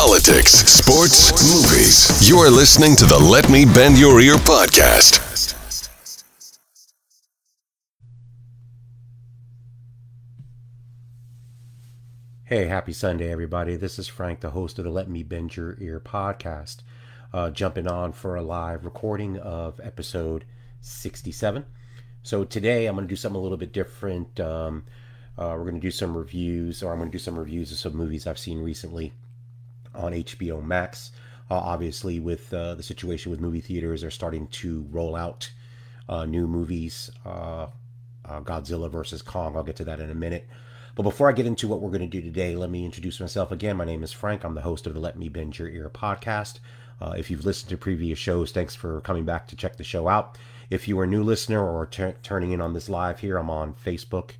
politics, sports, movies. You're listening to the Let Me Bend Your Ear podcast. Hey, happy Sunday, everybody. This is Frank, the host of the Let Me Bend Your Ear podcast. Uh, jumping on for a live recording of episode 67. So today I'm going to do something a little bit different. Um, uh, we're going to do some reviews, or I'm going to do some reviews of some movies I've seen recently on HBO Max. Uh, obviously, with uh, the situation with movie theaters, they're starting to roll out uh, new movies. Uh, uh, Godzilla versus Kong. I'll get to that in a minute. But before I get into what we're going to do today, let me introduce myself again. My name is Frank. I'm the host of the Let Me Bend Your Ear podcast. Uh, if you've listened to previous shows, thanks for coming back to check the show out. If you are a new listener or t- turning in on this live here, I'm on Facebook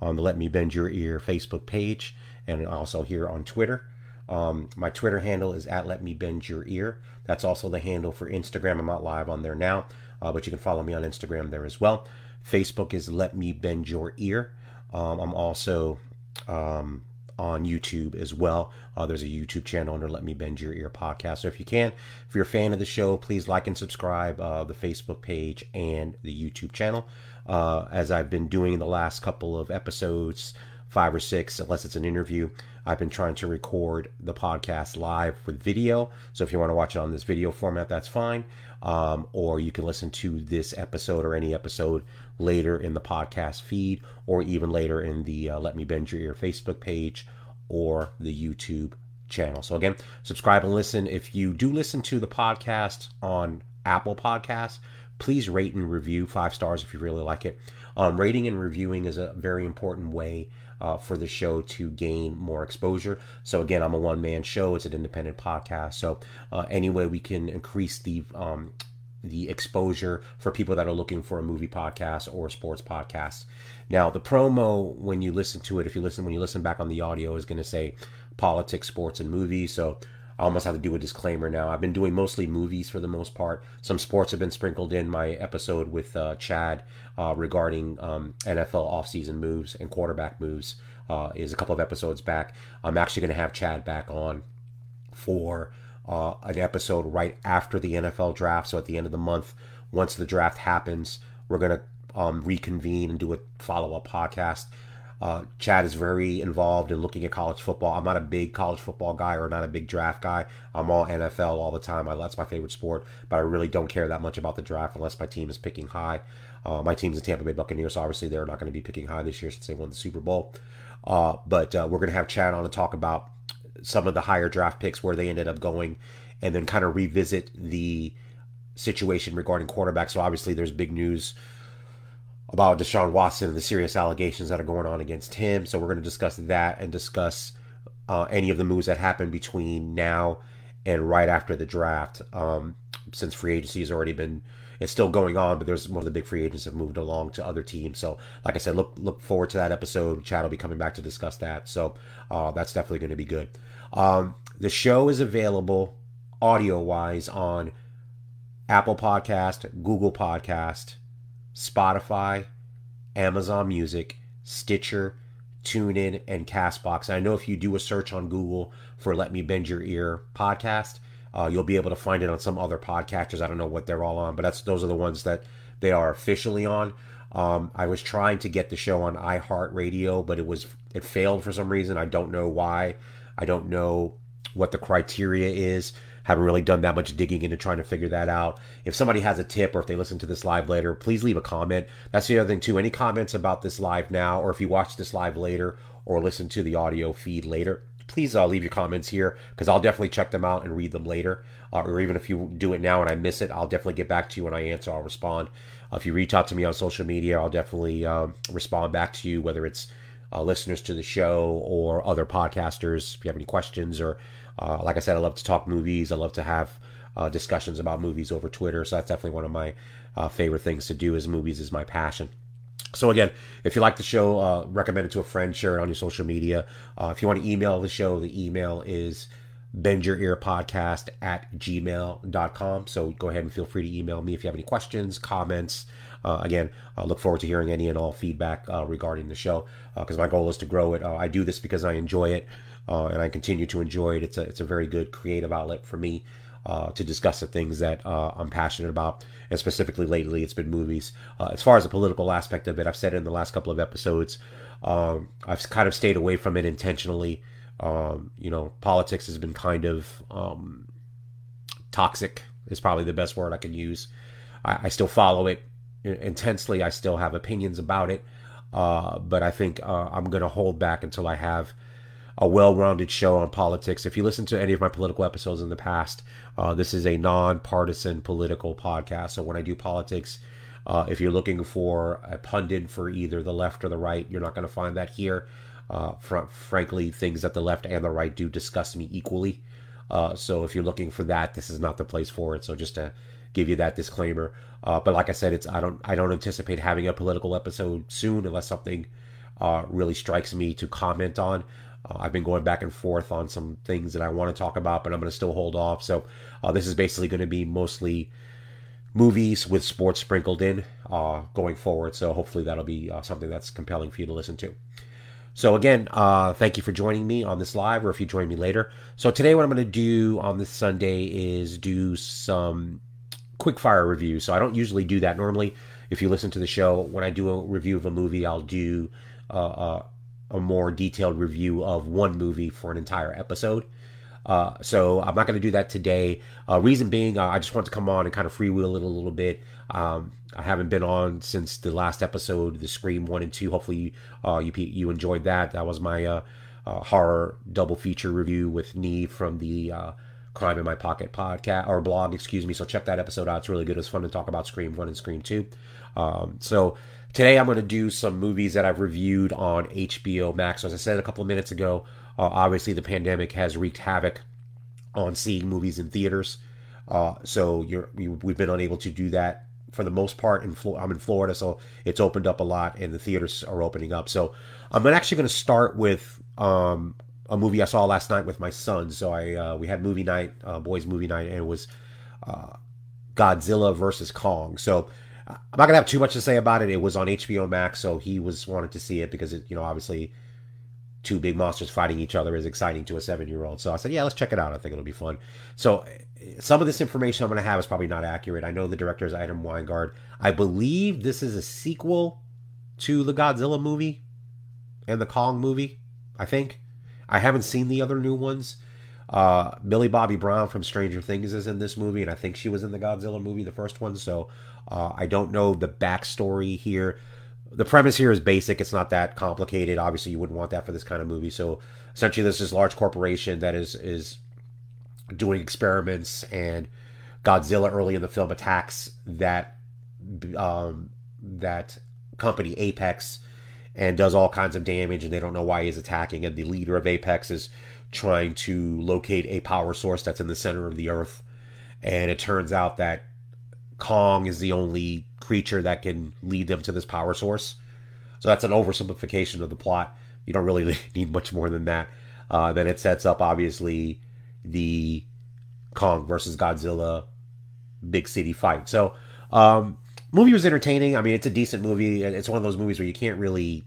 on the Let Me Bend Your Ear Facebook page and also here on Twitter. Um, my Twitter handle is at Let Me Bend Your Ear. That's also the handle for Instagram. I'm not live on there now, uh, but you can follow me on Instagram there as well. Facebook is Let Me Bend Your Ear. Um, I'm also um, on YouTube as well. Uh, there's a YouTube channel under Let Me Bend Your Ear podcast. So if you can, if you're a fan of the show, please like and subscribe uh, the Facebook page and the YouTube channel. Uh, as I've been doing the last couple of episodes, five or six, unless it's an interview, I've been trying to record the podcast live with video. So if you want to watch it on this video format, that's fine. Um, or you can listen to this episode or any episode later in the podcast feed, or even later in the uh, Let Me Bend Your Ear Facebook page or the YouTube channel. So again, subscribe and listen. If you do listen to the podcast on Apple Podcasts, please rate and review five stars if you really like it. Um, rating and reviewing is a very important way uh, for the show to gain more exposure. So again, I'm a one man show. It's an independent podcast. So uh, any way we can increase the um, the exposure for people that are looking for a movie podcast or sports podcast. Now, the promo when you listen to it, if you listen when you listen back on the audio, is going to say politics, sports, and movies. So I almost have to do a disclaimer now. I've been doing mostly movies for the most part. Some sports have been sprinkled in my episode with uh, Chad uh, regarding um, NFL offseason moves and quarterback moves. Uh, is a couple of episodes back. I'm actually going to have Chad back on for uh, an episode right after the NFL draft. So at the end of the month, once the draft happens, we're going to um, reconvene and do a follow up podcast. Uh, Chad is very involved in looking at college football. I'm not a big college football guy or not a big draft guy. I'm all NFL all the time. I, that's my favorite sport, but I really don't care that much about the draft unless my team is picking high. Uh, my team's the Tampa Bay Buccaneers, so obviously they're not going to be picking high this year since they won the Super Bowl. Uh, but uh, we're going to have Chad on to talk about some of the higher draft picks, where they ended up going, and then kind of revisit the situation regarding quarterbacks. So obviously there's big news about Deshaun Watson and the serious allegations that are going on against him. So we're going to discuss that and discuss uh, any of the moves that happen between now and right after the draft. Um, since free agency has already been, it's still going on, but there's one of the big free agents have moved along to other teams. So, like I said, look look forward to that episode. Chad will be coming back to discuss that. So uh, that's definitely going to be good. Um, the show is available audio wise on Apple Podcast, Google Podcast, Spotify, Amazon Music, Stitcher, TuneIn, and Castbox. And I know if you do a search on Google for Let Me Bend Your Ear podcast, uh, you'll be able to find it on some other podcatchers. I don't know what they're all on, but that's those are the ones that they are officially on. Um, I was trying to get the show on iHeartRadio, but it was it failed for some reason. I don't know why. I don't know what the criteria is haven't really done that much digging into trying to figure that out. If somebody has a tip or if they listen to this live later, please leave a comment. That's the other thing too. Any comments about this live now, or if you watch this live later or listen to the audio feed later, please uh, leave your comments here because I'll definitely check them out and read them later. Uh, or even if you do it now and I miss it, I'll definitely get back to you when I answer. I'll respond. Uh, if you reach out to me on social media, I'll definitely um, respond back to you, whether it's uh, listeners to the show or other podcasters. If you have any questions or uh, like I said, I love to talk movies. I love to have uh, discussions about movies over Twitter. So that's definitely one of my uh, favorite things to do. Is movies is my passion. So again, if you like the show, uh, recommend it to a friend, share it on your social media. Uh, if you want to email the show, the email is bend your ear podcast at gmail.com. So go ahead and feel free to email me if you have any questions, comments. Uh, again, I look forward to hearing any and all feedback uh, regarding the show because uh, my goal is to grow it. Uh, I do this because I enjoy it. Uh, and I continue to enjoy it. It's a it's a very good creative outlet for me uh, to discuss the things that uh, I'm passionate about, and specifically lately, it's been movies. Uh, as far as the political aspect of it, I've said it in the last couple of episodes. Um, I've kind of stayed away from it intentionally. Um, you know, politics has been kind of um, toxic. Is probably the best word I can use. I, I still follow it intensely. I still have opinions about it, uh, but I think uh, I'm going to hold back until I have a well-rounded show on politics. If you listen to any of my political episodes in the past, uh, this is a non-partisan political podcast. So when I do politics, uh, if you're looking for a pundit for either the left or the right, you're not going to find that here. Uh, fr- frankly, things that the left and the right do disgust me equally. Uh, so if you're looking for that, this is not the place for it. So just to give you that disclaimer. Uh, but like I said, it's I don't I don't anticipate having a political episode soon unless something uh, really strikes me to comment on. Uh, I've been going back and forth on some things that I want to talk about, but I'm going to still hold off. So uh, this is basically going to be mostly movies with sports sprinkled in uh, going forward. So hopefully that'll be uh, something that's compelling for you to listen to. So again, uh, thank you for joining me on this live, or if you join me later. So today, what I'm going to do on this Sunday is do some quick fire review. So I don't usually do that normally. If you listen to the show, when I do a review of a movie, I'll do uh, uh, a more detailed review of one movie for an entire episode. Uh, so I'm not going to do that today. Uh, reason being, uh, I just want to come on and kind of freewheel it a little bit. Um, I haven't been on since the last episode, the Scream one and two. Hopefully, uh, you you enjoyed that. That was my uh, uh, horror double feature review with Nee from the Crime in My Pocket podcast or blog, excuse me. So check that episode out. It's really good. It's fun to talk about Scream one and Scream two. Um, so Today I'm going to do some movies that I've reviewed on HBO Max. So as I said a couple of minutes ago, uh, obviously the pandemic has wreaked havoc on seeing movies in theaters. Uh, so you're, we've been unable to do that for the most part. In Flo- I'm in Florida, so it's opened up a lot, and the theaters are opening up. So I'm actually going to start with um, a movie I saw last night with my son. So I uh, we had movie night, uh, boys movie night, and it was uh, Godzilla versus Kong. So I'm not gonna have too much to say about it. It was on HBO Max, so he was wanted to see it because it, you know, obviously, two big monsters fighting each other is exciting to a seven year old. So I said, yeah, let's check it out. I think it'll be fun. So some of this information I'm gonna have is probably not accurate. I know the director is Adam Wingard. I believe this is a sequel to the Godzilla movie and the Kong movie. I think I haven't seen the other new ones. Uh, Millie Bobby Brown from Stranger Things is in this movie, and I think she was in the Godzilla movie, the first one. So uh, I don't know the backstory here. The premise here is basic. It's not that complicated. Obviously, you wouldn't want that for this kind of movie. So essentially, this is large corporation that is is doing experiments, and Godzilla early in the film attacks that um, that company Apex and does all kinds of damage, and they don't know why he's attacking. And the leader of Apex is trying to locate a power source that's in the center of the earth. And it turns out that Kong is the only creature that can lead them to this power source. So that's an oversimplification of the plot. You don't really need much more than that. Uh, then it sets up, obviously, the Kong versus Godzilla big city fight. So, um, movie was entertaining. I mean, it's a decent movie. It's one of those movies where you can't really.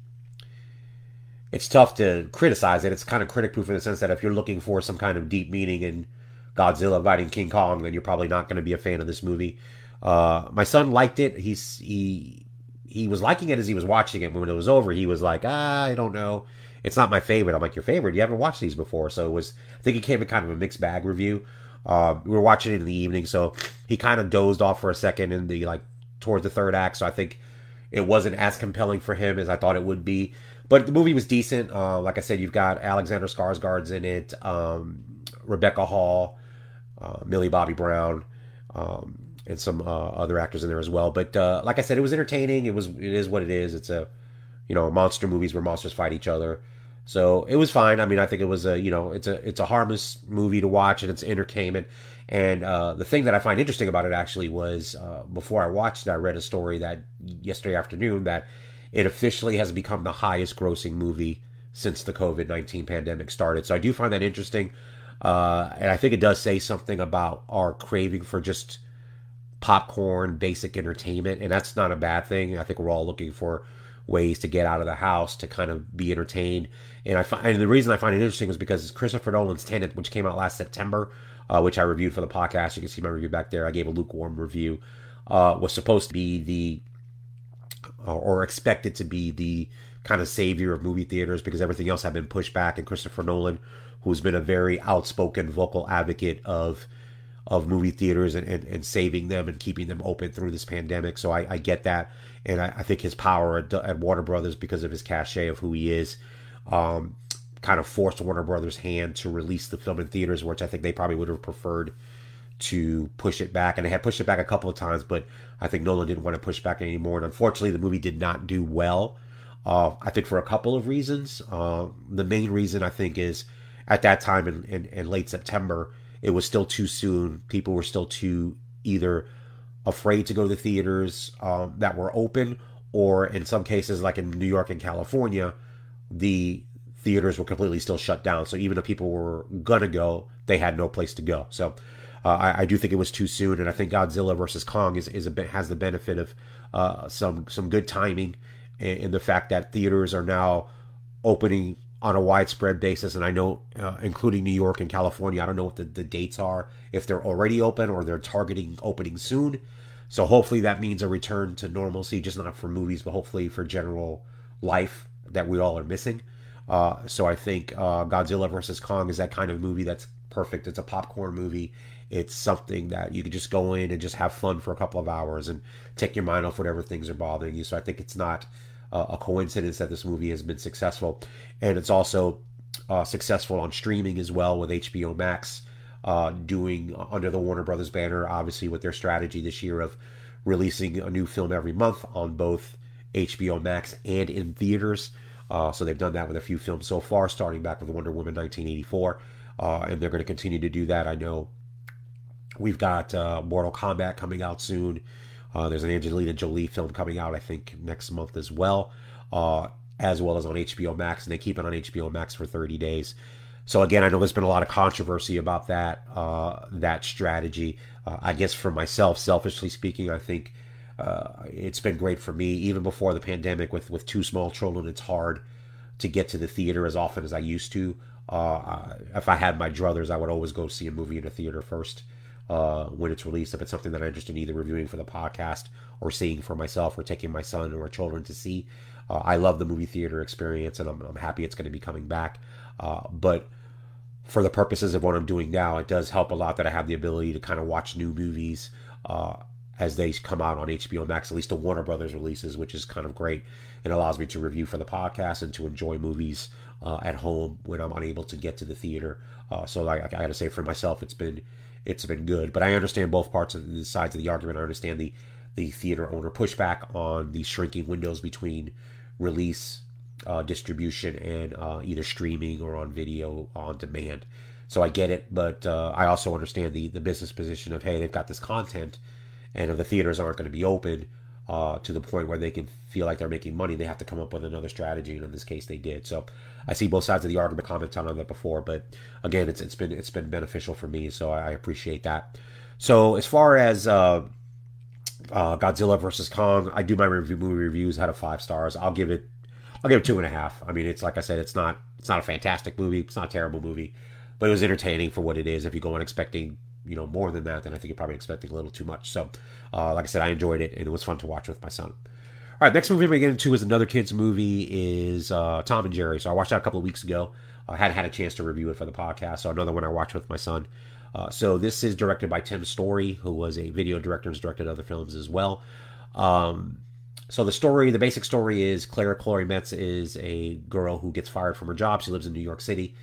It's tough to criticize it. It's kind of critic proof in the sense that if you're looking for some kind of deep meaning in Godzilla fighting King Kong, then you're probably not going to be a fan of this movie. Uh, my son liked it. He's he he was liking it as he was watching it. When it was over, he was like, ah, I don't know. It's not my favorite. I'm like, your favorite? You haven't watched these before, so it was. I think it came in kind of a mixed bag review. Uh, we were watching it in the evening, so he kind of dozed off for a second in the like towards the third act. So I think it wasn't as compelling for him as I thought it would be. But the movie was decent. Uh, like I said, you've got Alexander Skarsgård's in it, um, Rebecca Hall, uh, Millie Bobby Brown. Um, and some uh, other actors in there as well. But uh, like I said, it was entertaining. It was it is what it is. It's a you know monster movies where monsters fight each other. So it was fine. I mean, I think it was a you know it's a it's a harmless movie to watch and it's entertainment. And uh, the thing that I find interesting about it actually was uh, before I watched it, I read a story that yesterday afternoon that it officially has become the highest grossing movie since the COVID nineteen pandemic started. So I do find that interesting, uh, and I think it does say something about our craving for just popcorn, basic entertainment, and that's not a bad thing. I think we're all looking for ways to get out of the house to kind of be entertained. And I find, and the reason I find it interesting is because Christopher Nolan's Tenet, which came out last September, uh, which I reviewed for the podcast, you can see my review back there. I gave a lukewarm review. Uh, was supposed to be the or expected to be the kind of savior of movie theaters because everything else had been pushed back. And Christopher Nolan, who's been a very outspoken vocal advocate of of movie theaters and, and, and saving them and keeping them open through this pandemic. So I, I get that. And I, I, think his power at, at, Warner Brothers, because of his cachet of who he is, um, kind of forced Warner Brothers' hand to release the film in theaters, which I think they probably would have preferred to push it back. And they had pushed it back a couple of times, but I think Nolan didn't want to push back anymore. And unfortunately, the movie did not do well. Uh, I think for a couple of reasons. Uh, the main reason I think is at that time in, in, in late September, it was still too soon. People were still too either afraid to go to the theaters um, that were open, or in some cases, like in New York and California, the theaters were completely still shut down. So even if people were gonna go, they had no place to go. So uh, I, I, do think it was too soon, and I think Godzilla versus Kong is, is a has the benefit of uh, some some good timing in, in the fact that theaters are now opening on a widespread basis. And I know, uh, including New York and California, I don't know what the, the dates are, if they're already open or they're targeting opening soon. So hopefully that means a return to normalcy, just not for movies, but hopefully for general life that we all are missing. Uh, so I think uh, Godzilla versus Kong is that kind of movie that's perfect. It's a popcorn movie. It's something that you can just go in and just have fun for a couple of hours and take your mind off whatever things are bothering you. So I think it's not uh, a coincidence that this movie has been successful, and it's also uh, successful on streaming as well with HBO Max uh, doing under the Warner Brothers banner, obviously with their strategy this year of releasing a new film every month on both HBO Max and in theaters. Uh, so they've done that with a few films so far, starting back with Wonder Woman 1984, uh, and they're going to continue to do that. I know we've got uh, Mortal Kombat coming out soon. Uh, there's an Angelina Jolie film coming out, I think, next month as well, uh, as well as on HBO Max, and they keep it on HBO Max for 30 days. So again, I know there's been a lot of controversy about that uh, that strategy. Uh, I guess for myself, selfishly speaking, I think uh, it's been great for me. Even before the pandemic, with with two small children, it's hard to get to the theater as often as I used to. Uh, if I had my druthers, I would always go see a movie in a theater first uh, when it's released. If it's something that I'm interested in either reviewing for the podcast or seeing for myself or taking my son or children to see, uh, I love the movie theater experience and I'm, I'm happy it's going to be coming back. Uh, but for the purposes of what I'm doing now, it does help a lot that I have the ability to kind of watch new movies uh, as they come out on HBO Max, at least the Warner Brothers releases, which is kind of great. It allows me to review for the podcast and to enjoy movies uh, at home when I'm unable to get to the theater. Uh, so I, I got to say for myself, it's been it's been good. But I understand both parts of the sides of the argument. I understand the the theater owner pushback on the shrinking windows between release, uh, distribution, and uh, either streaming or on video on demand. So I get it, but uh, I also understand the the business position of hey, they've got this content, and if the theaters aren't going to be open uh, to the point where they can feel like they're making money, they have to come up with another strategy, and in this case, they did. So I see both sides of the argument. Commented on that before, but again, it's it's been it's been beneficial for me, so I, appreciate that. So as far as uh, uh, Godzilla versus Kong, I do my review, movie reviews out of five stars. I'll give it I'll give it two and a half. I mean, it's like I said, it's not it's not a fantastic movie, it's not a terrible movie, but it was entertaining for what it is. If you go in expecting you know more than that, then I think you're probably expecting a little too much. So, uh, like I said, I enjoyed it and it was fun to watch with my son. All right, next movie we're get into is another kids movie is uh, Tom and Jerry. So I watched that a couple of weeks ago. I hadn't had a chance to review it for the podcast. So another one I watched with my son. Uh, so this is directed by Tim Story, who was a video director and has directed other films as well. Um, so the story, the basic story is Clara Chloe Metz is a girl who gets fired from her job. She lives in New York City.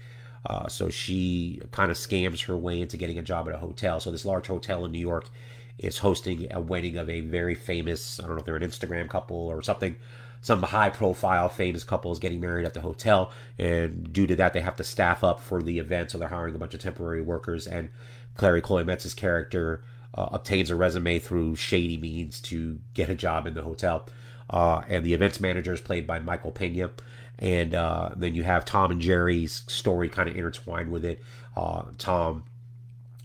Uh, so she kind of scams her way into getting a job at a hotel. So this large hotel in New York is hosting a wedding of a very famous, I don't know if they're an Instagram couple or something, some high profile famous couple is getting married at the hotel. And due to that, they have to staff up for the event. So they're hiring a bunch of temporary workers. And Clary Chloe Metz's character uh, obtains a resume through shady means to get a job in the hotel. Uh, and the events manager is played by Michael Pena. And uh, then you have Tom and Jerry's story kind of intertwined with it. Uh, Tom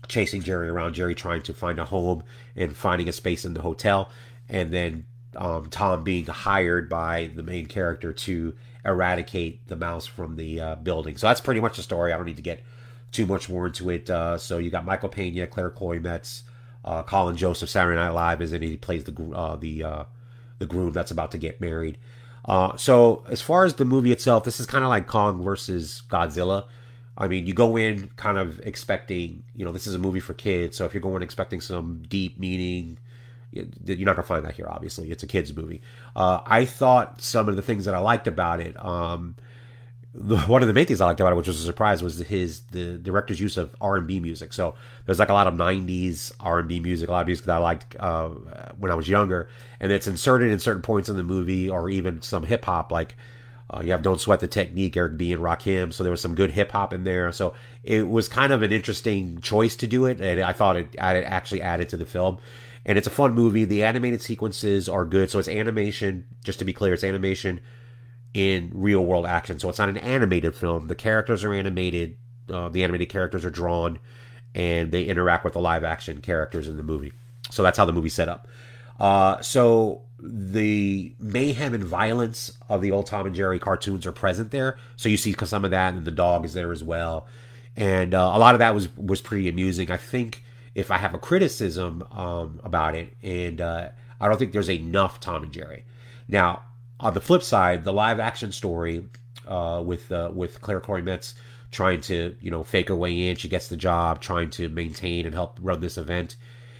chasing Jerry around, Jerry trying to find a home and finding a space in the hotel, and then um, Tom being hired by the main character to eradicate the mouse from the uh, building. So that's pretty much the story. I don't need to get too much more into it. Uh, so you got Michael Pena, Claire Chloe Metz, uh, Colin Jost, Saturday Night Live is in it. He plays the uh, the uh, the groom that's about to get married. Uh, so as far as the movie itself, this is kind of like Kong versus Godzilla. I mean, you go in kind of expecting, you know, this is a movie for kids. So if you're going expecting some deep meaning, you're not gonna find that here. Obviously, it's a kids movie. Uh, I thought some of the things that I liked about it. Um, one of the main things I liked about it, which was a surprise, was his the director's use of R and B music. So there's like a lot of '90s R and B music, a lot of music that I liked uh, when I was younger, and it's inserted in certain points in the movie, or even some hip hop. Like uh, you have "Don't Sweat the Technique," Eric B. and Rakim. So there was some good hip hop in there. So it was kind of an interesting choice to do it, and I thought it added, actually added to the film. And it's a fun movie. The animated sequences are good. So it's animation. Just to be clear, it's animation in real world action. So it's not an animated film. The characters are animated. Uh, the animated characters are drawn, and they interact with the live action characters in the movie. So that's how the movie's set up. Uh, so the mayhem and violence of the old Tom and Jerry cartoons are present there. So you see some of that, and the dog is there as well. And uh, a lot of that was was pretty amusing. I think if I have a criticism um, about it, and uh, I don't think there's enough Tom and Jerry. Now, on the flip side, the live action story uh, with uh, with Claire Chloe Metz trying to you know fake her way in, she gets the job, trying to maintain and help run this event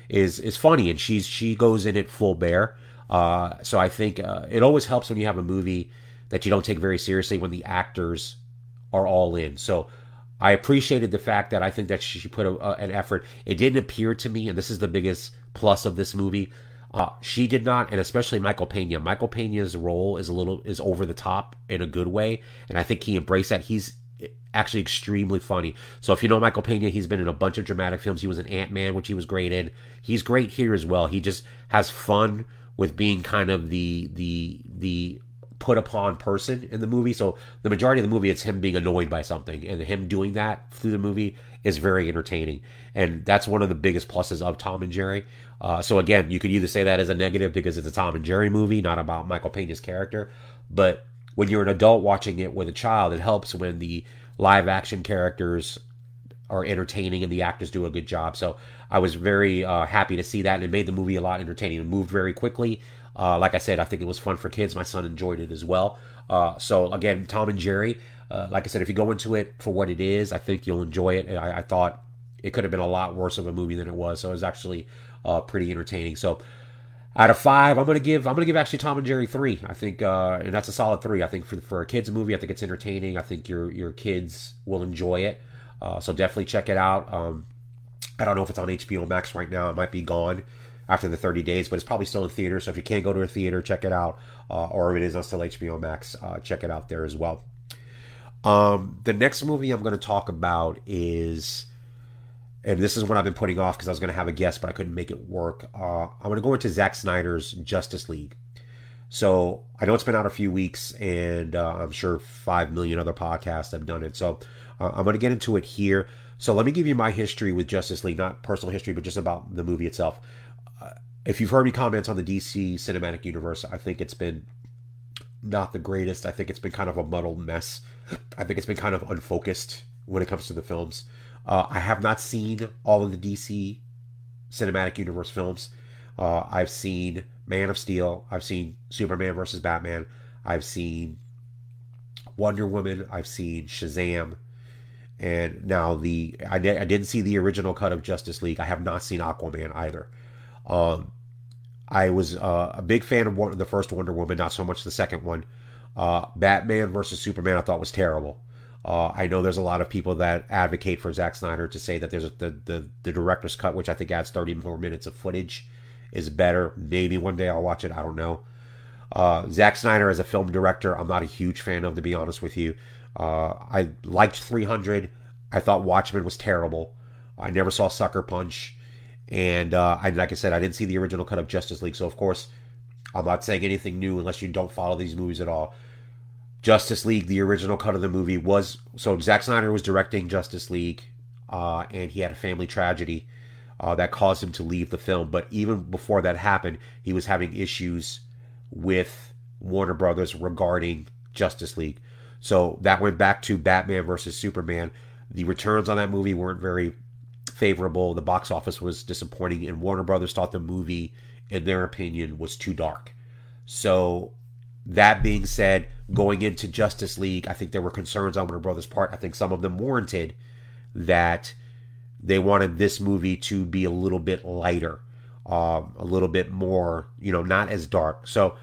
is is funny, and she's she goes in it full bear. Uh, so I think uh, it always helps when you have a movie that you don't take very seriously when the actors are all in. So I appreciated the fact that I think that she put a, an effort. It didn't appear to me, and this is the biggest plus of this movie. Uh, she did not, and especially Michael Pena. Michael Pena's role is a little is over the top in a good way, and I think he embraced that. He's actually extremely funny. So if you know Michael Pena, he's been in a bunch of dramatic films. He was in Ant Man, which he was great in. He's great here as well. He just has fun with being kind of the the the put upon person in the movie. So the majority of the movie, it's him being annoyed by something, and him doing that through the movie is very entertaining. And that's one of the biggest pluses of Tom and Jerry. Uh, so again, you could either say that as a negative because it's a Tom and Jerry movie, not about Michael Pena's character. But when you're an adult watching it with a child, it helps when the live action characters are entertaining and the actors do a good job. So I was very uh, happy to see that, and it made the movie a lot entertaining. It moved very quickly. Uh, like I said, I think it was fun for kids. My son enjoyed it as well. Uh, so again, Tom and Jerry. Uh, like I said, if you go into it for what it is, I think you'll enjoy it. I, I thought it could have been a lot worse of a movie than it was. So it was actually uh, pretty entertaining. So out of five, I'm gonna give I'm gonna give actually Tom and Jerry three. I think, uh, and that's a solid three. I think for for a kids movie, I think it's entertaining. I think your your kids will enjoy it. Uh, so definitely check it out. Um, I don't know if it's on HBO Max right now. It might be gone after the 30 days, but it's probably still in theater. So if you can't go to a theater, check it out. Uh, or if it is on still HBO Max, uh, check it out there as well. Um, the next movie I'm going to talk about is and this is what I've been putting off because I was going to have a guest, but I couldn't make it work. Uh, I'm going to go into Zack Snyder's Justice League. So I know it's been out a few weeks, and uh, I'm sure five million other podcasts have done it. So uh, I'm going to get into it here. So let me give you my history with Justice League, not personal history, but just about the movie itself. Uh, if you've heard me comments on the DC cinematic universe, I think it's been not the greatest. I think it's been kind of a muddled mess. I think it's been kind of unfocused when it comes to the films. Uh, I have not seen all of the DC cinematic universe films. Uh, I've seen Man of Steel. I've seen Superman versus Batman. I've seen Wonder Woman. I've seen Shazam. And now the I, di- I didn't see the original cut of Justice League. I have not seen Aquaman either. Um, I was uh, a big fan of one, the first Wonder Woman, not so much the second one. Uh, Batman versus Superman, I thought was terrible. Uh, I know there's a lot of people that advocate for Zack Snyder to say that there's a, the, the the director's cut, which I think adds 30 more minutes of footage, is better. Maybe one day I'll watch it. I don't know. Uh, Zack Snyder as a film director, I'm not a huge fan of, to be honest with you. Uh, I liked 300. I thought Watchmen was terrible. I never saw Sucker Punch, and uh, I, like I said, I didn't see the original cut of Justice League. So of course, I'm not saying anything new unless you don't follow these movies at all. Justice League, the original cut of the movie, was so Zack Snyder was directing Justice League, uh, and he had a family tragedy uh, that caused him to leave the film. But even before that happened, he was having issues with Warner Brothers regarding Justice League. So that went back to Batman versus Superman. The returns on that movie weren't very favorable. The box office was disappointing, and Warner Brothers thought the movie, in their opinion, was too dark. So, that being said, going into Justice League, I think there were concerns on Warner Brothers' part. I think some of them warranted that they wanted this movie to be a little bit lighter, um, a little bit more, you know, not as dark. So,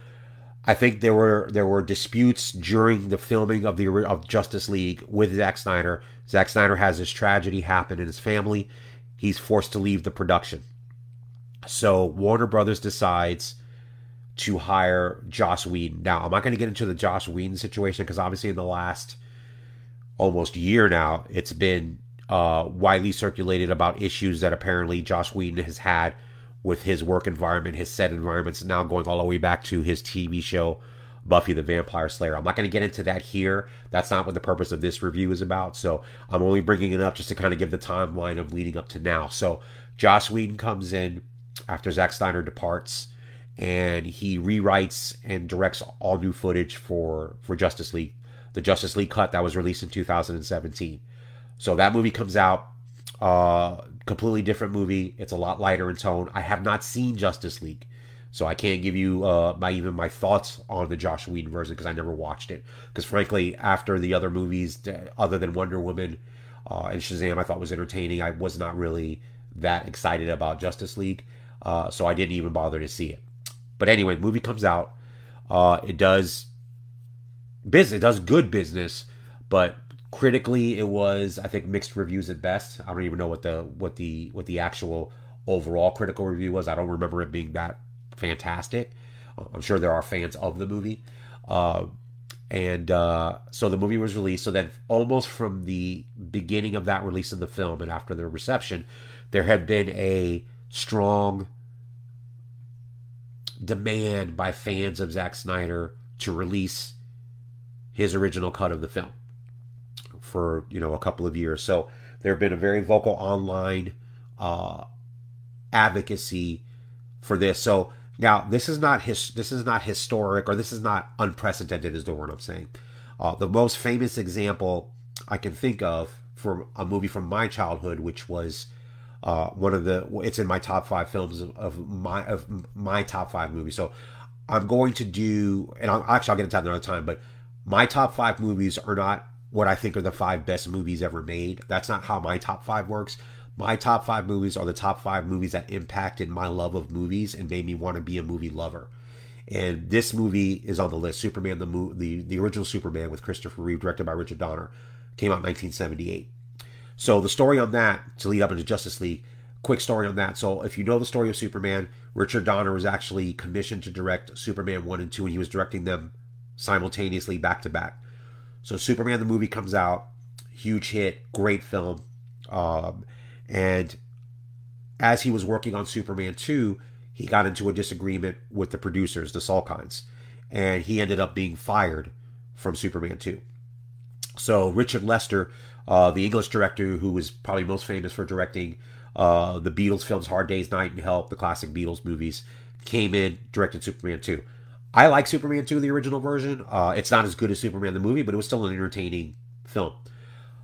I think there were there were disputes during the filming of the of Justice League with Zack Snyder. Zack Snyder has this tragedy happen in his family. He's forced to leave the production. So Warner Brothers decides to hire Joss Whedon. Now, I'm not going to get into the Joss Whedon situation because obviously in the last almost year now, it's been uh, widely circulated about issues that apparently Joss Whedon has had with his work environment, his set environments, now going all the way back to his TV show, Buffy the Vampire Slayer. I'm not going to get into that here. That's not what the purpose of this review is about. So I'm only bringing it up just to kind of give the timeline of leading up to now. So Joss Whedon comes in after Zack Snyder departs, and he rewrites and directs all new footage for for Justice League, the Justice League cut that was released in 2017. So that movie comes out. Uh, completely different movie. It's a lot lighter in tone. I have not seen Justice League, so I can't give you uh, my even my thoughts on the Joss Whedon version because I never watched it. Because frankly, after the other movies, other than Wonder Woman uh, and Shazam, I thought was entertaining. I was not really that excited about Justice League, uh, so I didn't even bother to see it. But anyway, the movie comes out. Uh, it does business. It does good business, but critically it was i think mixed reviews at best. I don't even know what the what the what the actual overall critical review was. I don't remember it being that fantastic. I'm sure there are fans of the movie. Uh, and uh, so the movie was released. So then almost from the beginning of that release of the film and after the reception there had been a strong demand by fans of Zack Snyder to release his original cut of the film for you know a couple of years. So there have been a very vocal online uh, advocacy for this. So now this is not his this is not historic or this is not unprecedented is the word I'm saying. Uh, the most famous example I can think of for a movie from my childhood, which was uh, one of the it's in my top five films of, of my of my top five movies. So I'm going to do, and I'll, actually I'll get into that another time, but my top five movies are not what I think are the five best movies ever made. That's not how my top five works. My top five movies are the top five movies that impacted my love of movies and made me want to be a movie lover. And this movie is on the list. Superman, the the the original Superman with Christopher Reeve, directed by Richard Donner, came out in 1978. So the story on that to lead up into Justice League. Quick story on that. So if you know the story of Superman, Richard Donner was actually commissioned to direct Superman one and two, and he was directing them simultaneously back to back. So Superman the movie comes out, huge hit, great film. Um, and as he was working on Superman 2, he got into a disagreement with the producers, the Salkinds, and he ended up being fired from Superman 2. So Richard Lester, uh, the English director who was probably most famous for directing uh, the Beatles films Hard Day's Night and Help, the classic Beatles movies, came in, directed Superman 2. I like Superman 2, the original version. Uh, it's not as good as Superman the movie, but it was still an entertaining film.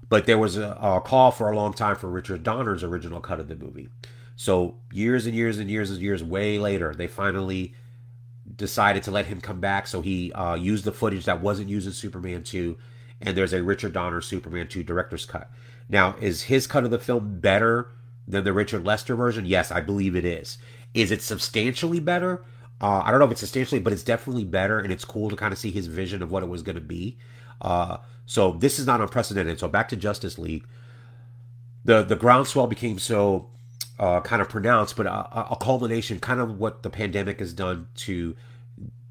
But there was a, a, call for a long time for Richard Donner's original cut of the movie. So years and years and years and years way later, they finally decided to let him come back. So he uh, used the footage that wasn't used in Superman 2, and there's a Richard Donner Superman 2 director's cut. Now, is his cut of the film better than the Richard Lester version? Yes, I believe it is. Is it substantially better? Uh, I don't know if it's substantially, but it's definitely better, and it's cool to kind of see his vision of what it was going to be. Uh, so this is not unprecedented. So back to Justice League, the the groundswell became so uh, kind of pronounced, but a, a, culmination, kind of what the pandemic has done to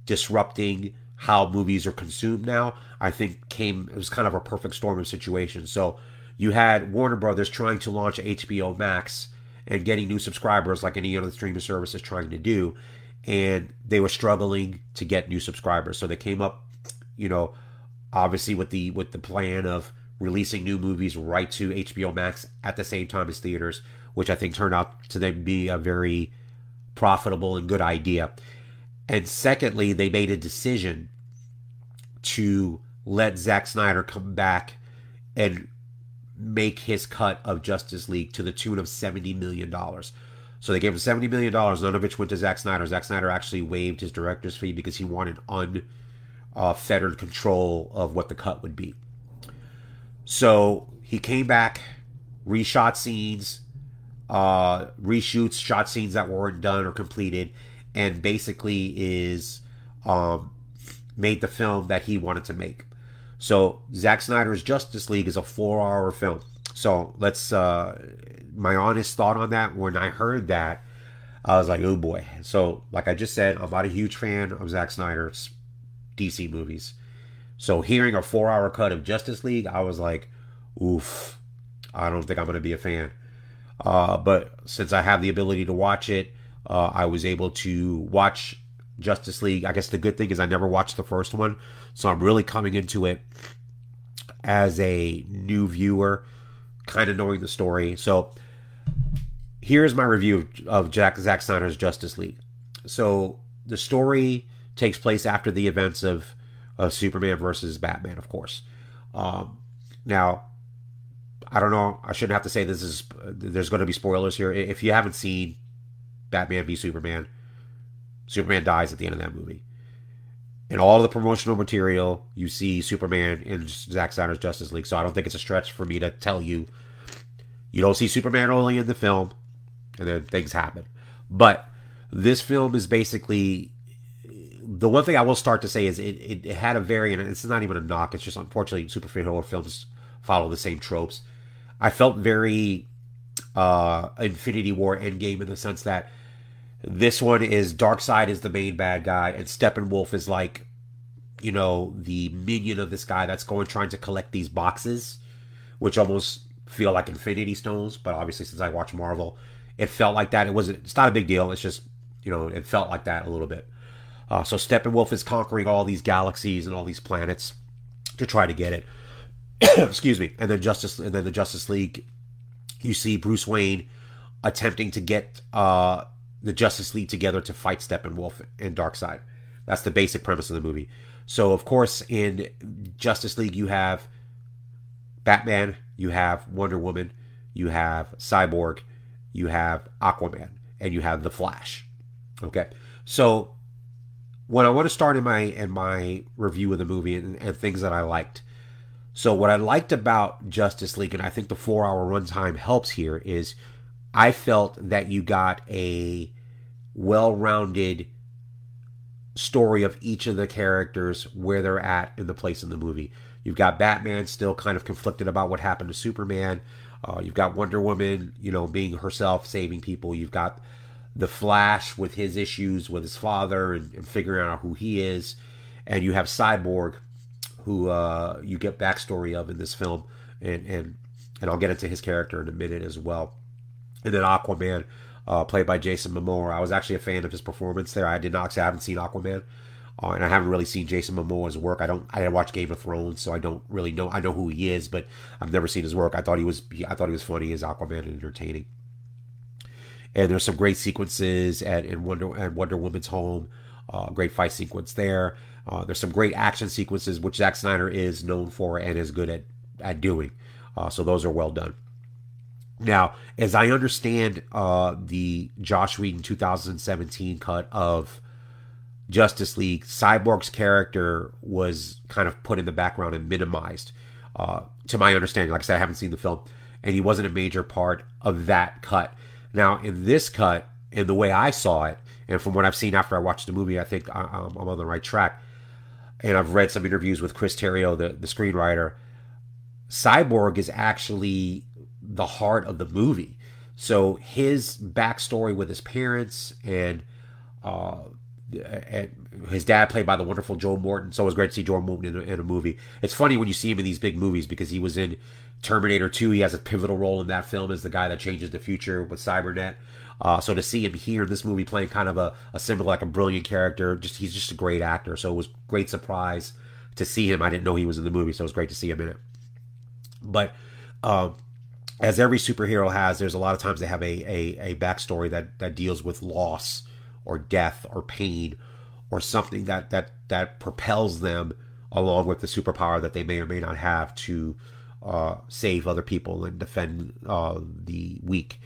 disrupting how movies are consumed now. I think came it was kind of a perfect storm of situations. So you had Warner Brothers trying to launch HBO Max and getting new subscribers, like any other streaming service is trying to do and they were struggling to get new subscribers. So they came up, you know, obviously with the with the plan of releasing new movies right to HBO Max at the same time as theaters, which I think turned out to then be a very profitable and good idea. And secondly, they made a decision to let Zack Snyder come back and make his cut of Justice League to the tune of $70 million. So they gave him $70 million, none of which went to Zack Snyder. Zack Snyder actually waived his director's fee because he wanted unfettered uh, control of what the cut would be. So he came back, reshot scenes, uh, reshoots, shot scenes that weren't done or completed, and basically is um, made the film that he wanted to make. So Zack Snyder's Justice League is a four-hour film. So let's uh, my honest thought on that. When I heard that, I was like, oh boy. So like I just said, I'm not a huge fan of Zack Snyder's DC movies. So hearing a four-hour cut of Justice League, I was like, oof. I don't think I'm going to be a fan. Uh, but since I have the ability to watch it, uh, I was able to watch Justice League. I guess the good thing is I never watched the first one, so I'm really coming into it as a new viewer, kind of knowing the story. So here's my review of Jack Zack Snyder's Justice League. So the story takes place after the events of, of Superman versus Batman, of course. Um, now, I don't know. I shouldn't have to say this is. There's going to be spoilers here. If you haven't seen Batman v Superman, Superman dies at the end of that movie. In all the promotional material, you see Superman in Zack Snyder's Justice League. So I don't think it's a stretch for me to tell you. You don't see Superman only in the film, and then things happen. But this film is basically the one thing I will start to say is it, it, it had a very, and it's not even a knock, it's just unfortunately superhero films follow the same tropes. I felt very uh, Infinity War Endgame in the sense that this one is Darkseid is the main bad guy, and Steppenwolf is like, you know, the minion of this guy that's going trying to collect these boxes, which almost feel like Infinity Stones. But obviously, since I watch Marvel, it felt like that. It wasn't. It's not a big deal. It's just, you know, it felt like that a little bit. Uh, so Steppenwolf is conquering all these galaxies and all these planets to try to get it. Excuse me. And then Justice, and then the Justice League. You see Bruce Wayne attempting to get uh, the Justice League together to fight Steppenwolf and Darkseid. That's the basic premise of the movie. So, of course, in Justice League, you have Batman, you have Wonder Woman, you have Cyborg, you have Aquaman, and you have the Flash. Okay, so what I want to start in my in my review of the movie and, and things that I liked. So, what I liked about Justice League, and I think the four hour runtime helps here, is I felt that you got a well rounded story of each of the characters where they're at in the place in the movie. You've got Batman still kind of conflicted about what happened to Superman. Uh, you've got Wonder Woman, you know, being herself, saving people. You've got the Flash with his issues with his father and, and figuring out who he is. And you have Cyborg, who uh, you get backstory of in this film. And, and, and I'll get into his character in a minute as well. And then Aquaman, uh, played by Jason Momoa. I was actually a fan of his performance there. I did not I haven't seen Aquaman, uh, and I haven't really seen Jason Momoa's work. I don't. I watch Game of Thrones, so I don't really know. I know who he is, but I've never seen his work. I thought he was. I thought he was funny as Aquaman and entertaining. And there's some great sequences at in Wonder at Wonder Woman's home. Uh, great fight sequence there. Uh, there's some great action sequences, which Zack Snyder is known for and is good at at doing. Uh, so those are well done. Now, as I understand uh, the Joss Whedon 2017 cut of Justice League, Cyborg's character was kind of put in the background and minimized. Uh, to my understanding, like I said, I haven't seen the film, and he wasn't a major part of that cut. Now, in this cut, in the way I saw it, and from what I've seen after I watched the movie, I think I'm on the right track. And I've read some interviews with Chris Terrio, the, the screenwriter. Cyborg is actually the heart of the movie. So his backstory with his parents and uh, his dad played by the wonderful Joe Morton. So it was great to see Joe Morton in a, in a, movie. It's funny when you see him in these big movies because he was in Terminator 2. He has a pivotal role in that film as the guy that changes the future with Cybernet. Uh, so to see him here in this movie playing kind of a, a symbol like a brilliant character, just he's just a great actor. So it was great surprise to see him. I didn't know he was in the movie, so it was great to see him in it. But um, as every superhero has, there's a lot of times they have a, a, a backstory that, that deals with loss or death or pain or something that that that propels them along with the superpower that they may or may not have to uh, save other people and defend uh, the weak.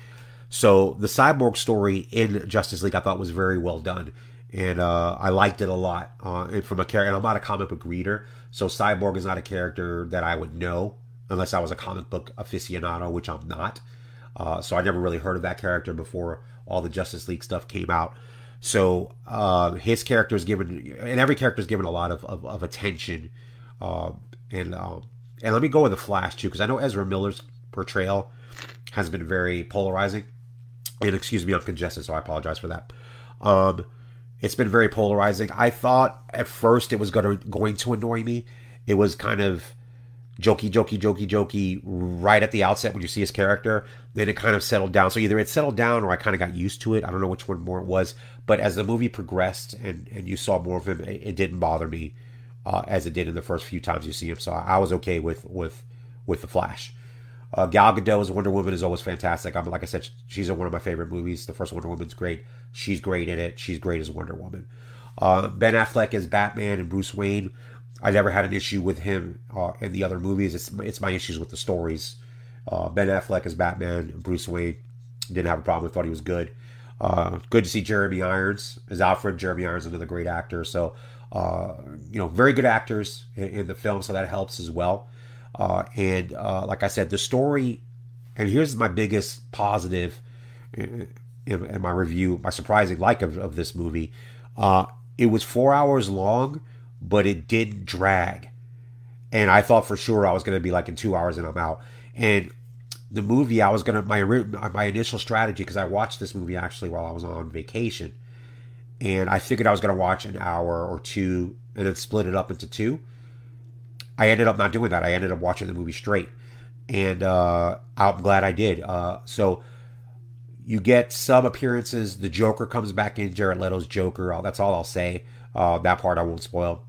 So the cyborg story in Justice League I thought was very well done, and uh, I liked it a lot. Uh, and from a character, and I'm not a comic book reader, so cyborg is not a character that I would know unless I was a comic book aficionado, which I'm not. Uh, so I never really heard of that character before all the Justice League stuff came out. So uh, his character is given, and every character is given a lot of, of, of attention. Uh, and um, and let me go with the Flash too, because I know Ezra Miller's portrayal has been very polarizing. And excuse me, I'm congested, so I apologize for that. Um, it's been very polarizing. I thought at first it was gonna going to annoy me. It was kind of jokey, jokey, jokey, jokey right at the outset when you see his character. Then it kind of settled down. So either it settled down or I kind of got used to it. I don't know which one more it was. But as the movie progressed and, and you saw more of him, it, it didn't bother me uh, as it did in the first few times you see him. So I, was okay with with with the Flash. Uh, Gal Gadot as Wonder Woman is always fantastic. I'm like I said, she's in one of my favorite movies. The first Wonder Woman's great. She's great in it. She's great as Wonder Woman. Uh, ben Affleck as Batman and Bruce Wayne. I never had an issue with him uh, in the other movies. It's it's my issues with the stories. Uh, ben Affleck as Batman, Bruce Wayne didn't have a problem. I thought he was good. Uh, good to see Jeremy Irons as Alfred. Jeremy Irons another great actor. So uh, you know, very good actors in, in, the film, so that helps as well. Uh, and uh, like I said, the story. And here's my biggest positive in, in my review, my surprising like of, of this movie. it was four hours long but it did drag. And I thought for sure I was going to be like in two hours and I'm out. And the movie, I was going to, my, my initial strategy, because I watched this movie actually while I was on vacation. And I figured I was going to watch an hour or two and then split it up into two. I ended up not doing that. I ended up watching the movie straight. And uh, I'm glad I did. Uh, so you get some appearances. The Joker comes back in, Jared Leto's Joker. That's all I'll say. Uh, that part I won't spoil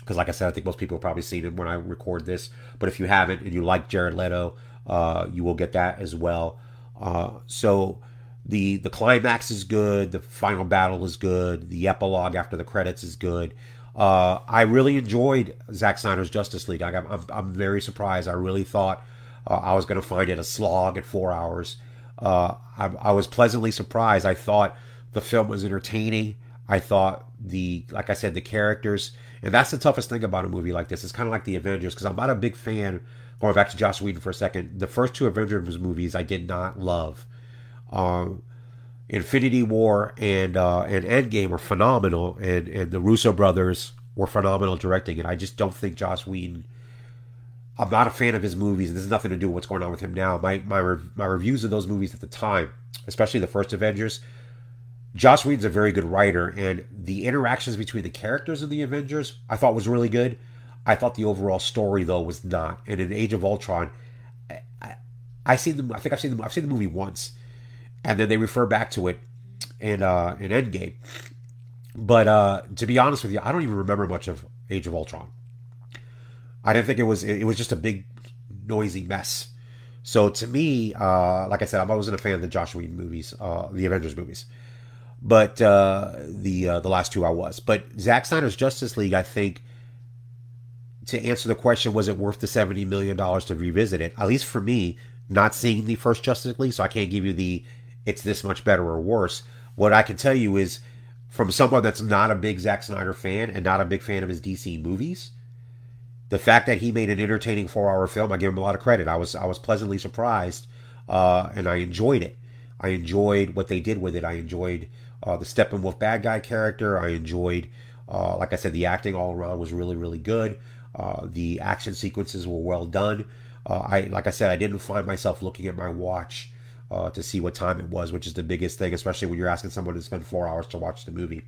because like I said, I think most people have probably seen it when I record this. But if you haven't and you like Jared Leto, uh, you will get that as well. Uh, so the the climax is good, the final battle is good, the epilogue after the credits is good. Uh, I really enjoyed Zack Snyder's Justice League. I, am I'm very surprised. I really thought uh, I was going to find it a slog at four hours. Uh, I, I was pleasantly surprised. I thought the film was entertaining. I thought the like I said the characters and that's the toughest thing about a movie like this. It's kind of like the Avengers because I'm not a big fan. Going back to Joss Whedon for a second, the first two Avengers movies I did not love. Um, Infinity War and uh, and Endgame were phenomenal, and and the Russo brothers were phenomenal directing it. I just don't think Joss Whedon. I'm not a fan of his movies, and this has nothing to do with what's going on with him now. My my my reviews of those movies at the time, especially the first Avengers, Joss Whedon's a very good writer, and the interactions between the characters of the Avengers I thought was really good. I thought the overall story though was not. And in Age of Ultron, I, I, I seen them. I think I've seen them. I've seen the movie once, and then they refer back to it in uh, in Endgame. But uh, to be honest with you, I don't even remember much of Age of Ultron. I didn't think it was. It was just a big, noisy mess. So to me, uh, like I said, I wasn't a fan of the Joss Whedon movies, uh, the Avengers movies but uh, the uh, the last two I was. But Zack Snyder's Justice League, I think, to answer the question, was it worth the seventy million dollars to revisit it? At least for me, not seeing the first Justice League, so I can't give you the it's this much better or worse. What I can tell you is, from someone that's not a big Zack Snyder fan and not a big fan of his DC movies, the fact that he made an entertaining four-hour film, I give him a lot of credit. I was I was pleasantly surprised, uh, and I enjoyed it. I enjoyed what they did with it. I enjoyed uh, the Steppenwolf bad guy character, I enjoyed. Uh, like I said, the acting all around was really, really good. Uh, the action sequences were well done. Uh, I, like I said, I didn't find myself looking at my watch uh, to see what time it was, which is the biggest thing, especially when you're asking someone to spend four hours to watch the movie.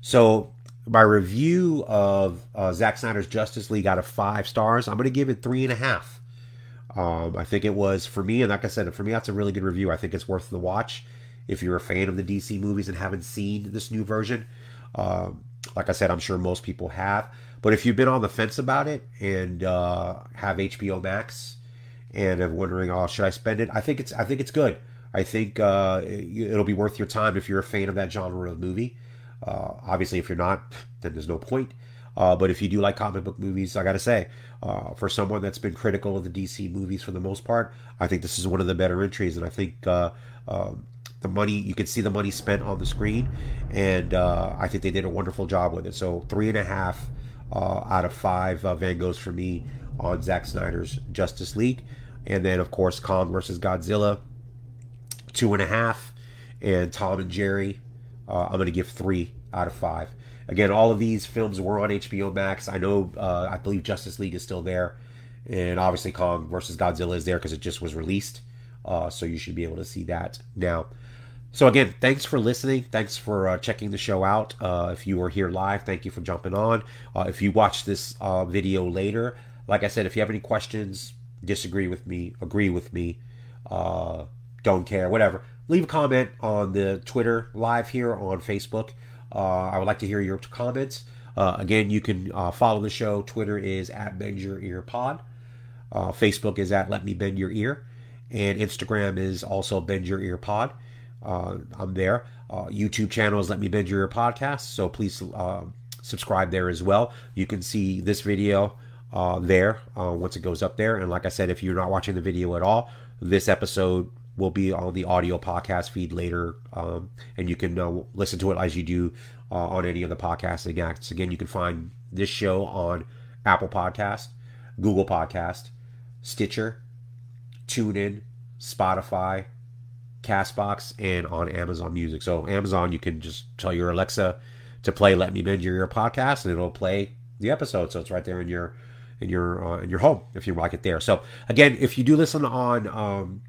So, my review of uh, Zack Snyder's Justice League out of five stars, I'm going to give it three and a half. Um, I think it was for me, and like I said, for me, that's a really good review. I think it's worth the watch if you're a fan of the DC movies and haven't seen this new version. Um, like I said, I'm sure most people have. But if you've been on the fence about it and uh, have HBO Max and are wondering, oh, should I spend it? I think it's I think it's good. I think uh, it'll be worth your time if you're a fan of that genre of movie. Uh, obviously, if you're not, then there's no point. Uh, but if you do like comic book movies, I gotta say, uh, for someone that's been critical of the DC movies for the most part, I think this is one of the better entries, and I think uh, um, the money you can see the money spent on the screen, and uh, I think they did a wonderful job with it. So three and a half uh, out of five uh, Van Goghs for me on Zack Snyder's Justice League, and then of course Kong versus Godzilla, two and a half, and Tom and Jerry, I'm gonna give three out of five. Again, all of these films were on HBO Max. I know, uh, I believe Justice League is still there, and obviously Kong versus Godzilla is there because it just was released. Uh, so you should be able to see that now. So again, thanks for listening. Thanks for uh, checking the show out. Uh, if you were here live, thank you for jumping on. Uh, if you watch this uh, video later, like I said, if you have any questions, disagree with me, agree with me, don't care, whatever, leave a comment on the Twitter live here on Facebook. Uh, I would like to hear your comments. Uh, again, you can uh, follow the show. Twitter is at Bend Your Ear Pod. Facebook is at Let Me Bend Your Ear. And Instagram is also Bend Your Ear Pod. I'm there. YouTube channel is Let Me Bend Your Podcast. So please subscribe there as well. You can see this video uh, there uh, once it goes up there. And like I said, if you're not watching the video at all, this episode will be on the audio podcast feed later, um, and you can uh, listen to it as you do uh, on any of the podcasting acts. Again, you can find this show on Apple Podcast, Google Podcast, Stitcher, TuneIn, Spotify, Castbox, and on Amazon Music. So Amazon, you can just tell your Alexa to play "Let Me Bend Your Ear" podcast, and it'll play the episode. So it's right there in your in your uh, in your home if you like it there. So again, if you do listen on um,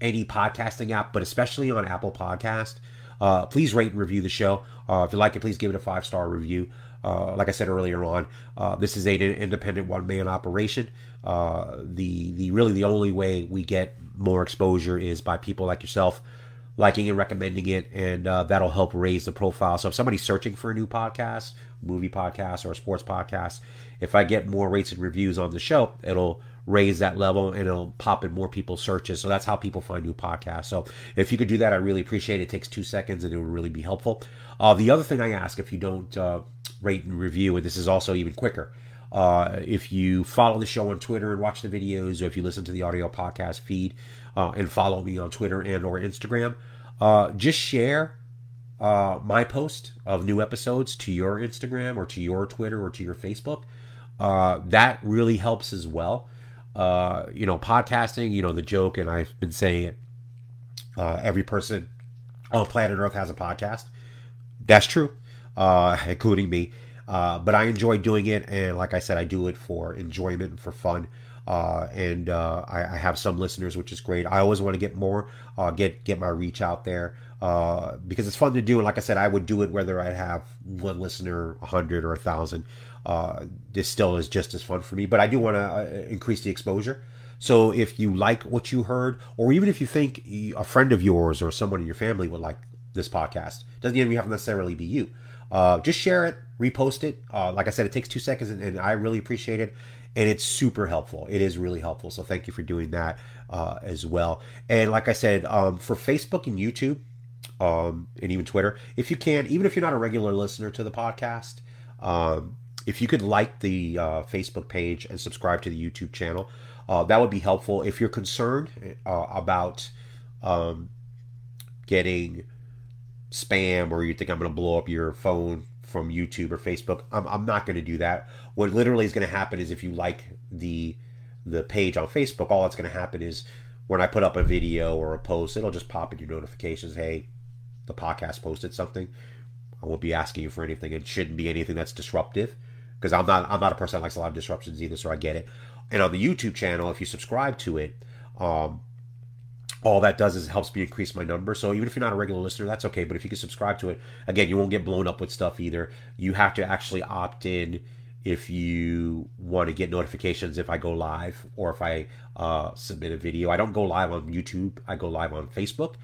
any podcasting app, but especially on Apple Podcast. Uh, please rate and review the show. Uh, if you like it, please give it a five star review. Uh, like I said earlier on, uh, this is an independent one man operation. Uh, the the really the only way we get more exposure is by people like yourself liking and recommending it, and uh, that'll help raise the profile. So if somebody's searching for a new podcast, movie podcast, or a sports podcast, if I get more rates and reviews on the show, it'll raise that level and it'll pop in more people's searches. So that's how people find new podcasts. So if you could do that, I really appreciate it. It takes two seconds and it would really be helpful. Uh, the other thing I ask if you don't uh, rate and review, and this is also even quicker, uh, if you follow the show on Twitter and watch the videos, or if you listen to the audio podcast feed uh, and follow me on Twitter and or Instagram, uh, just share uh, my post of new episodes to your Instagram or to your Twitter or to your Facebook. that really helps as well uh, you know, podcasting, you know, the joke, and I've been saying it, uh, every person on planet Earth has a podcast. That's true, uh, including me. Uh, but I enjoy doing it, and like I said, I do it for enjoyment and for fun. Uh, and uh, I, I, have some listeners, which is great. I always want to get more, uh, get get my reach out there uh, because it's fun to do. And like I said, I would do it whether I have one listener, a hundred or a thousand uh, this still is just as fun for me. But I do want to increase the exposure. So if you like what you heard, or even if you think a friend of yours or someone in your family would like this podcast, doesn't even have to necessarily be you. Just share it, repost it. Uh, like I said, it takes two seconds, and, and, I really appreciate it. And it's super helpful. It is really helpful. So thank you for doing that uh, as well. And like I said, um, for Facebook and YouTube, um, and even Twitter, if you can, even if you're not a regular listener to the podcast, um, if you could like the uh, Facebook page and subscribe to the YouTube channel, uh, that would be helpful. If you're concerned uh, about um, getting spam or you think I'm going to blow up your phone from YouTube or Facebook, I'm, I'm not going to do that. What literally is going to happen is if you like the the page on Facebook, all that's going to happen is when I put up a video or a post, it'll just pop in your notifications. Hey, the podcast posted something. I won't be asking you for anything. It shouldn't be anything that's disruptive because I'm not I'm not a person that likes a lot of disruptions either, so I get it. And on the YouTube channel, if you subscribe to it, um, all that does is helps me increase my number. So even if you're not a regular listener, that's okay. But if you can subscribe to it, again, you won't get blown up with stuff either. You have to actually opt in if you want to get notifications if I go live or if I uh, submit a video. I don't go live on YouTube. I go live on Facebook.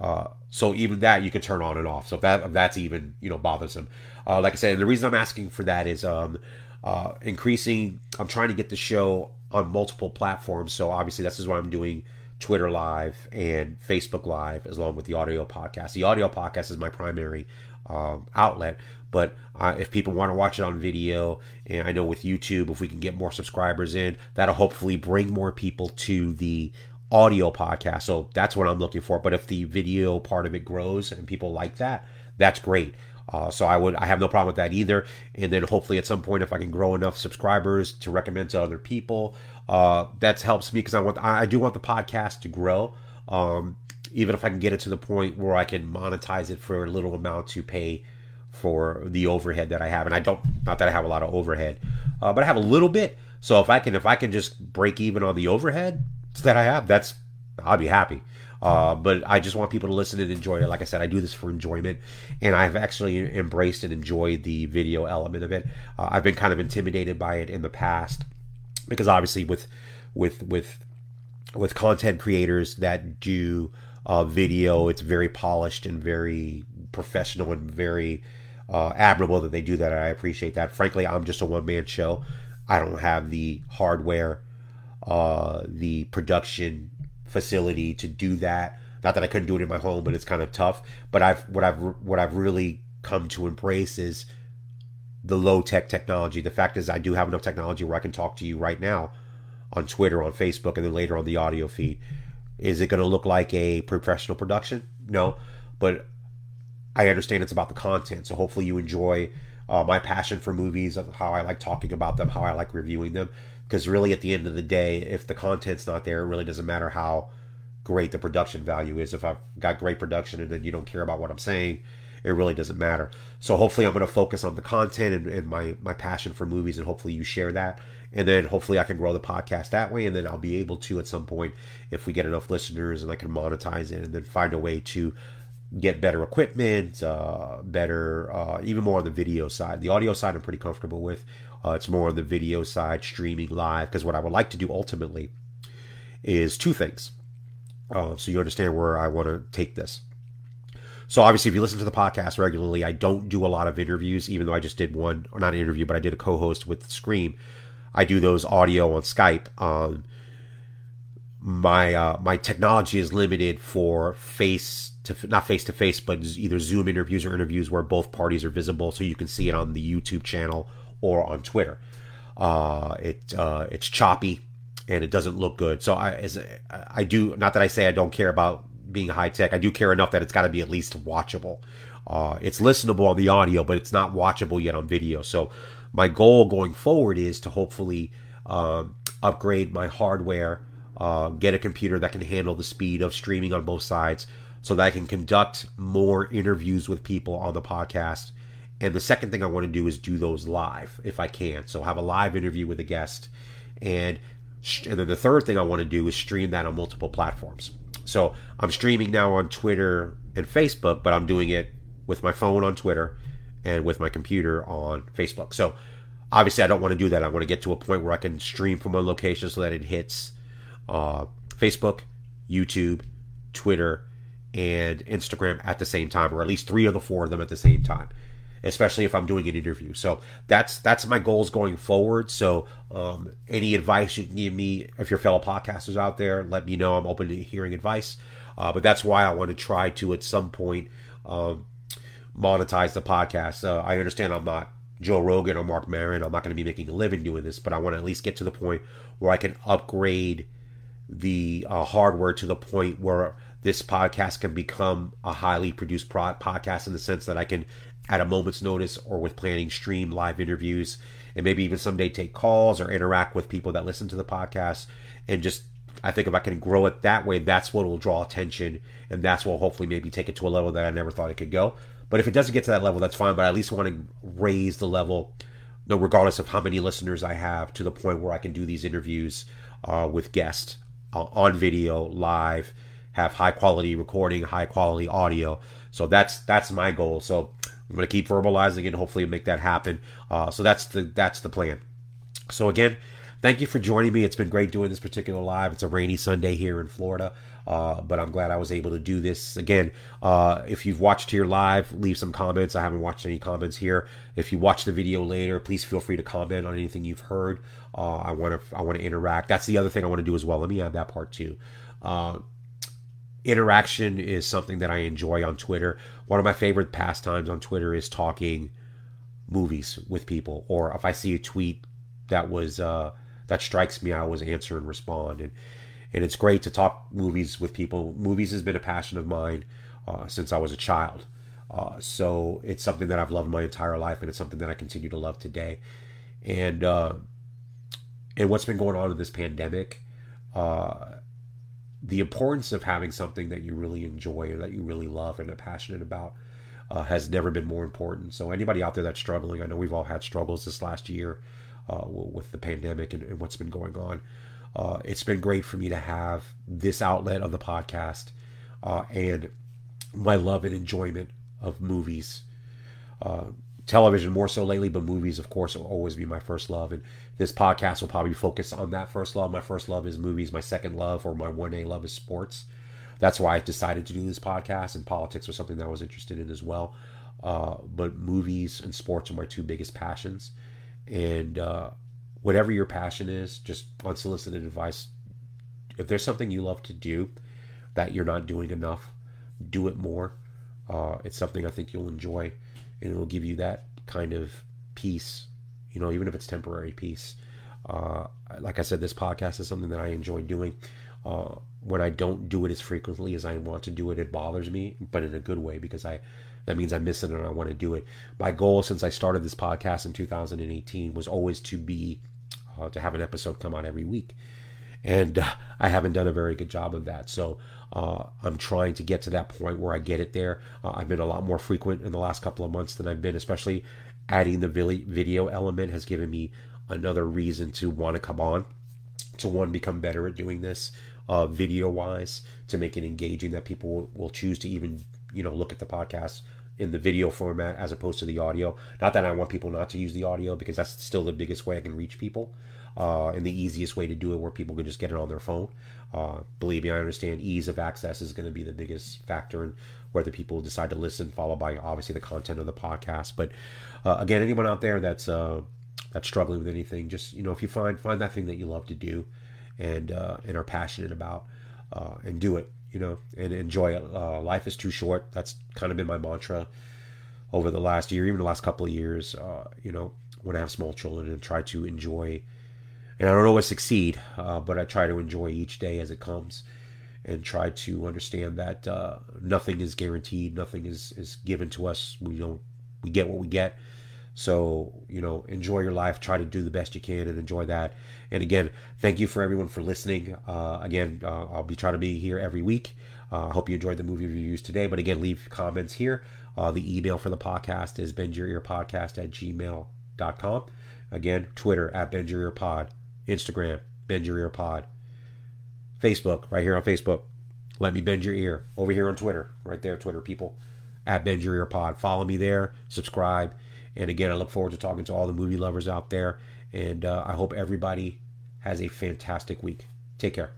Uh, so even that you can turn on and off. So if that if that's even you know bothersome, uh, like I said, the reason I'm asking for that is um, uh, increasing. I'm trying to get the show on multiple platforms. So obviously, this is what I'm doing Twitter Live, and Facebook Live, as long with the audio podcast. The audio podcast is my primary um, outlet, but uh, if people want to watch it on video, and I know with YouTube, if we can get more subscribers in, that'll hopefully bring more people to the audio podcast. So that's what I'm looking for. But if the video part of it grows and people like that, that's great. Uh, so I would I have no problem with that either. And then hopefully at some point if I can grow enough subscribers to recommend to other people, uh, that helps me because I want I do want the podcast to grow. Um, even if I can get it to the point where I can monetize it for a little amount to pay for the overhead that I have, and I don't not that I have a lot of overhead, uh, but I have a little bit. So if I can if I can just break even on the overhead that I have, that's I'll be happy. Uh, but I just want people to listen and enjoy it. Like I said, I do this for enjoyment, and I've actually embraced and enjoyed the video element of it. Uh, I've been kind of intimidated by it in the past because obviously with with with with content creators that do uh, video, it's very polished and very professional and very uh, admirable that they do that. I appreciate that. Frankly, I'm just a one man show. I don't have the hardware, uh, the production facility to do that. Not that I couldn't do it in my home, but it's kind of tough. But I've what I've what I've really come to embrace is the low tech technology. The fact is, I do have enough technology where I can talk to you right now on Twitter, on Facebook, and then later on the audio feed. Is it going to look like a professional production? No, but I understand it's about the content. So hopefully you enjoy uh, my passion for movies, of how I like talking about them, how I like reviewing them. Because really, at the end of the day, if the content's not there, it really doesn't matter how great the production value is. If I've got great production and then you don't care about what I'm saying, it really doesn't matter. So hopefully, I'm going to focus on the content and, and my my passion for movies, and hopefully you share that. And then hopefully I can grow the podcast that way, and then I'll be able to at some point, if we get enough listeners, and I can monetize it, and then find a way to get better equipment, uh, better, uh, even more on the video side. The audio side I'm pretty comfortable with. Uh, it's more on the video side, streaming live, because what I would like to do ultimately is two things. Uh, so you understand where I want to take this. So obviously, if you listen to the podcast regularly, I don't do a lot of interviews, even though I just did one, or not an interview, but I did a co-host with Scream. I do those audio on Skype. Um, my uh, my technology is limited for face to not face to face, but either Zoom interviews or interviews where both parties are visible, so you can see it on the YouTube channel or on Twitter. Uh, it uh, it's choppy and it doesn't look good. So I as I do not that I say I don't care about being high tech. I do care enough that it's got to be at least watchable. Uh, it's listenable on the audio, but it's not watchable yet on video. So my goal going forward is to hopefully um, upgrade my hardware, uh, get a computer that can handle the speed of streaming on both sides, so that I can conduct more interviews with people on the podcast and the second thing I want to do is do those live if I can. So have a live interview with a guest, and and then the third thing I want to do is stream that on multiple platforms. So I'm streaming now on Twitter and Facebook, but I'm doing it with my phone on Twitter and with my computer on Facebook. So obviously I don't want to do that. I want to get to a point where I can stream from one location so that it hits uh, Facebook, YouTube, Twitter, and Instagram at the same time, or at least three of the four of them at the same time especially if I'm doing an interview. So that's that's my goals going forward. So um, any advice you can give me, if your fellow podcasters out there, let me know. I'm open to hearing advice. Uh, but that's why I want to try to at some point um, monetize the podcast. Uh, I understand I'm not Joe Rogan or Marc Maron. I'm not going to be making a living doing this, but I want to at least get to the point where I can upgrade the uh, hardware to the point where this podcast can become a highly produced podcast in the sense that I can at a moment's notice or with planning stream live interviews and maybe even someday take calls or interact with people that listen to the podcast and just I think if I can grow it that way, that's what will draw attention, and that's what will hopefully maybe take it to a level that I never thought it could go. But if it doesn't get to that level, that's fine. But I at least want to raise the level, no, regardless of how many listeners I have, to the point where I can do these interviews uh, with guests uh, on video, live, have high quality recording, high quality audio. So that's that's my goal. So I'm to keep verbalizing it. And hopefully, make that happen. Uh, so that's the that's the plan. So again, thank you for joining me. It's been great doing this particular live. It's a rainy Sunday here in Florida. Uh, but I'm glad I was able to do this again. Uh, if you've watched here live, leave some comments. I haven't watched any comments here. If you watch the video later, please feel free to comment on anything you've heard. Uh, I want to I want to interact. That's the other thing I want to do as well. Let me add that part too. Interaction is something that I enjoy on Twitter. One of my favorite pastimes on Twitter is talking movies with people, or if I see a tweet that was uh, that strikes me, I always answer and respond. And and it's great to talk movies with people. Movies has been a passion of mine uh, since I was a child. Uh, so it's something that I've loved my entire life, and it's something that I continue to love today. And uh, and what's been going on in this pandemic, uh, the importance of having something that you really enjoy and that you really love and are passionate about uh, has never been more important. So anybody out there that's struggling, I know we've all had struggles this last year uh, with the pandemic and, and, what's been going on. Uh, it's been great for me to have this outlet of the podcast uh, and my love and enjoyment of movies. Television more so lately, but movies, of course, will always be my first love. And this podcast will probably focus on that first love. My first love is movies. My second love or my 1A love is sports. That's why I decided to do this podcast, and politics was something that I was interested in as well. Uh, but movies and sports are my two biggest passions. And uh, whatever your passion is, just unsolicited advice. If there's something you love to do that you're not doing enough, do it more. Uh, it's something I think you'll enjoy, and it will give you that kind of peace, you know, even if it's temporary peace. Uh, like I said, this podcast is something that I enjoy doing. Uh, when I don't do it as frequently as I want to do it, it bothers me, but in a good way because I that means I miss it and I want to do it. My goal since I started this podcast in 2018 was always to be uh, to have an episode come out every week, and uh, I haven't done a very good job of that. So uh, I'm trying to get to that point where I get it there. Uh, I've been a lot more frequent in the last couple of months than I've been, especially adding the video element has given me another reason to want to come on to one become better at doing this uh, video wise to make it engaging that people will, will choose to even you know look at the podcast in the video format as opposed to the audio. Not that I want people not to use the audio because that's still the biggest way I can reach people uh, and the easiest way to do it where people can just get it on their phone. Uh, believe me, I understand ease of access is going to be the biggest factor in whether people decide to listen, followed by obviously the content of the podcast. But uh, again, anyone out there that's uh, that's struggling with anything, just you know, if you find find that thing that you love to do and uh, and are passionate about, uh, and do it, you know, and enjoy it. life is too short. That's kind of been my mantra over the last year, even the last couple of years. you know, when I have small children, and try to enjoy and I don't always succeed, uh, but I try to enjoy each day as it comes, and try to understand that uh, nothing is guaranteed, nothing is is given to us. We don't we get what we get. So you know, enjoy your life. Try to do the best you can and enjoy that. And again, thank you for everyone for listening. Uh, again, uh, I'll be trying to be here every week. Uh, I hope you enjoyed the movie reviews today. But again, leave comments here. Uh, the email for the podcast is bendyourearpodcast at gmail.com. Again, Twitter at bendyourearpod. Instagram, Bend Your Ear Pod. Facebook, right here on Facebook. Let me bend your ear. Over here on Twitter, right there, Twitter people, at Bend Your Ear Pod. Follow me there, subscribe. And again, I look forward to talking to all the movie lovers out there. And uh, I hope everybody has a fantastic week. Take care.